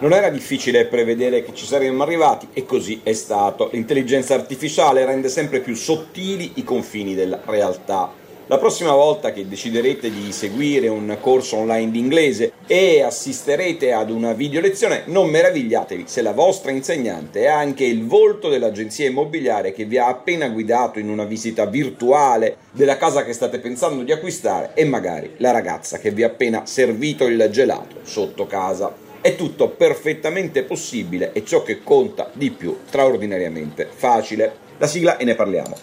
Non era difficile prevedere che ci saremmo arrivati e così è stato. L'intelligenza artificiale rende sempre più sottili i confini della realtà. La prossima volta che deciderete di seguire un corso online di inglese e assisterete ad una video lezione, non meravigliatevi se la vostra insegnante è anche il volto dell'agenzia immobiliare che vi ha appena guidato in una visita virtuale della casa che state pensando di acquistare e magari la ragazza che vi ha appena servito il gelato sotto casa. È tutto perfettamente possibile e ciò che conta di più, straordinariamente facile. La sigla e ne parliamo.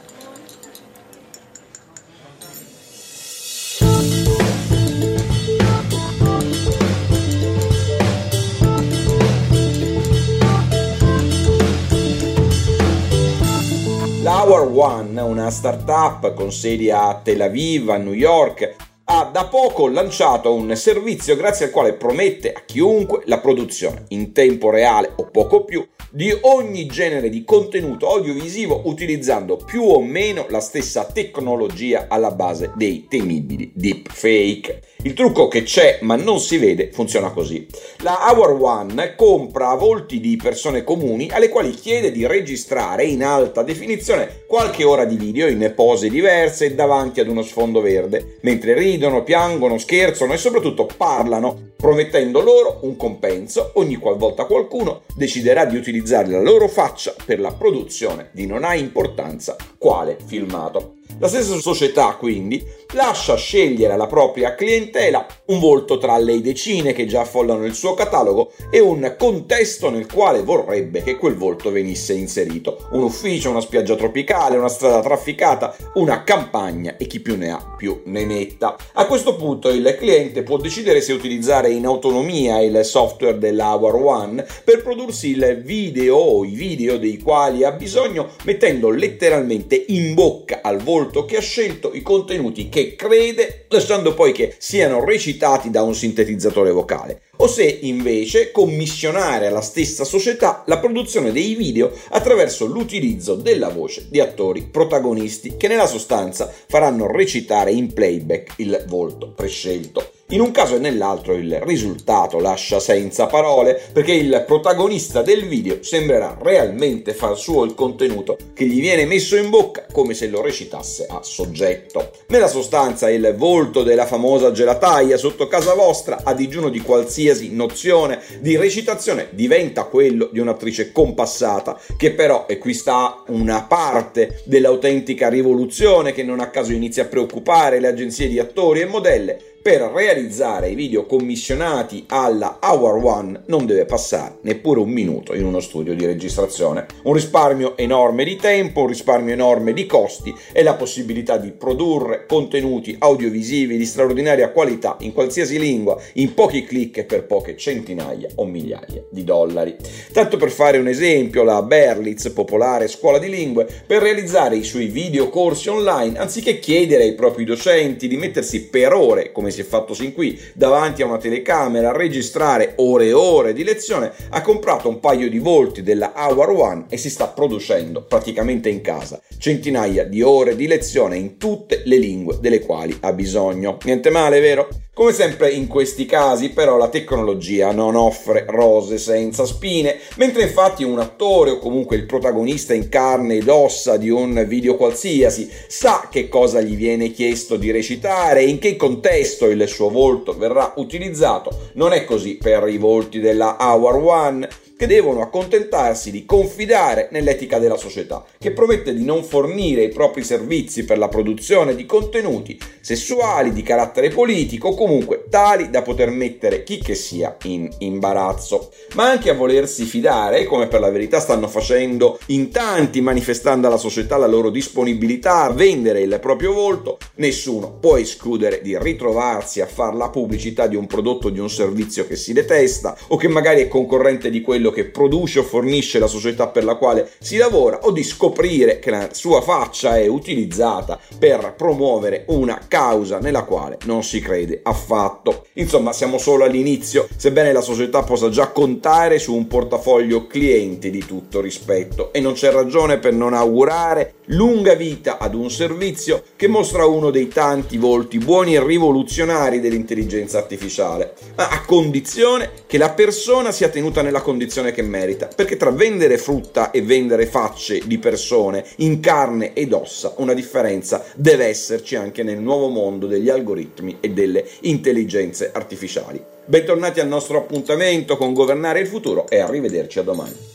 L'Hour One, una startup con sedi a Tel Aviv, a New York, ha da poco lanciato un servizio grazie al quale promette a chiunque la produzione in tempo reale o poco più di ogni genere di contenuto audiovisivo utilizzando più o meno la stessa tecnologia alla base dei temibili deepfake. Il trucco che c'è ma non si vede funziona così. La Hour One compra volti di persone comuni alle quali chiede di registrare in alta definizione qualche ora di video in pose diverse davanti ad uno sfondo verde, mentre ridono, piangono, scherzano e soprattutto parlano, promettendo loro un compenso ogni qualvolta qualcuno deciderà di utilizzare la loro faccia per la produzione di non ha importanza quale filmato. La stessa società quindi lascia scegliere alla propria clientela un volto tra le decine che già affollano il suo catalogo e un contesto nel quale vorrebbe che quel volto venisse inserito. Un ufficio, una spiaggia tropicale, una strada trafficata, una campagna e chi più ne ha più ne metta. A questo punto il cliente può decidere se utilizzare in autonomia il software della Hour One per prodursi il video o i video dei quali ha bisogno mettendo letteralmente in bocca al volto che ha scelto i contenuti che crede, lasciando poi che siano recitati da un sintetizzatore vocale, o se invece commissionare alla stessa società la produzione dei video attraverso l'utilizzo della voce di attori protagonisti che nella sostanza faranno recitare in playback il volto prescelto. In un caso e nell'altro il risultato lascia senza parole perché il protagonista del video sembrerà realmente far suo il contenuto che gli viene messo in bocca come se lo recitasse a soggetto. Nella sostanza il volto della famosa gelataia sotto casa vostra a digiuno di qualsiasi nozione di recitazione diventa quello di un'attrice compassata che però, e qui sta una parte dell'autentica rivoluzione che non a caso inizia a preoccupare le agenzie di attori e modelle, per realizzare i video commissionati alla Hour One non deve passare neppure un minuto in uno studio di registrazione. Un risparmio enorme di tempo, un risparmio enorme di costi e la possibilità di produrre contenuti audiovisivi di straordinaria qualità in qualsiasi lingua in pochi clic e per poche centinaia o migliaia di dollari. Tanto per fare un esempio, la Berlitz, popolare scuola di lingue, per realizzare i suoi video corsi online, anziché chiedere ai propri docenti di mettersi per ore, come si è fatto sin qui, davanti a una telecamera a registrare ore e ore di lezione, ha comprato un paio di volti della Hour One e si sta producendo praticamente in casa centinaia di ore di lezione in tutte le lingue delle quali ha bisogno. Niente male, vero? Come sempre in questi casi però la tecnologia non offre rose senza spine, mentre infatti un attore o comunque il protagonista in carne ed ossa di un video qualsiasi sa che cosa gli viene chiesto di recitare e in che contesto il suo volto verrà utilizzato, non è così per i volti della Hour One che devono accontentarsi di confidare nell'etica della società, che promette di non fornire i propri servizi per la produzione di contenuti sessuali, di carattere politico o comunque tali da poter mettere chi che sia in imbarazzo, ma anche a volersi fidare, come per la verità stanno facendo in tanti manifestando alla società la loro disponibilità a vendere il proprio volto, nessuno può escludere di ritrovarsi a fare la pubblicità di un prodotto di un servizio che si detesta o che magari è concorrente di quello quello che produce o fornisce la società per la quale si lavora o di scoprire che la sua faccia è utilizzata per promuovere una causa nella quale non si crede affatto. Insomma, siamo solo all'inizio, sebbene la società possa già contare su un portafoglio clienti di tutto rispetto e non c'è ragione per non augurare lunga vita ad un servizio che mostra uno dei tanti volti buoni e rivoluzionari dell'intelligenza artificiale, ma a condizione che la persona sia tenuta nella condizione che merita, perché tra vendere frutta e vendere facce di persone in carne ed ossa una differenza deve esserci anche nel nuovo mondo degli algoritmi e delle intelligenze artificiali. Bentornati al nostro appuntamento con Governare il futuro e arrivederci a domani.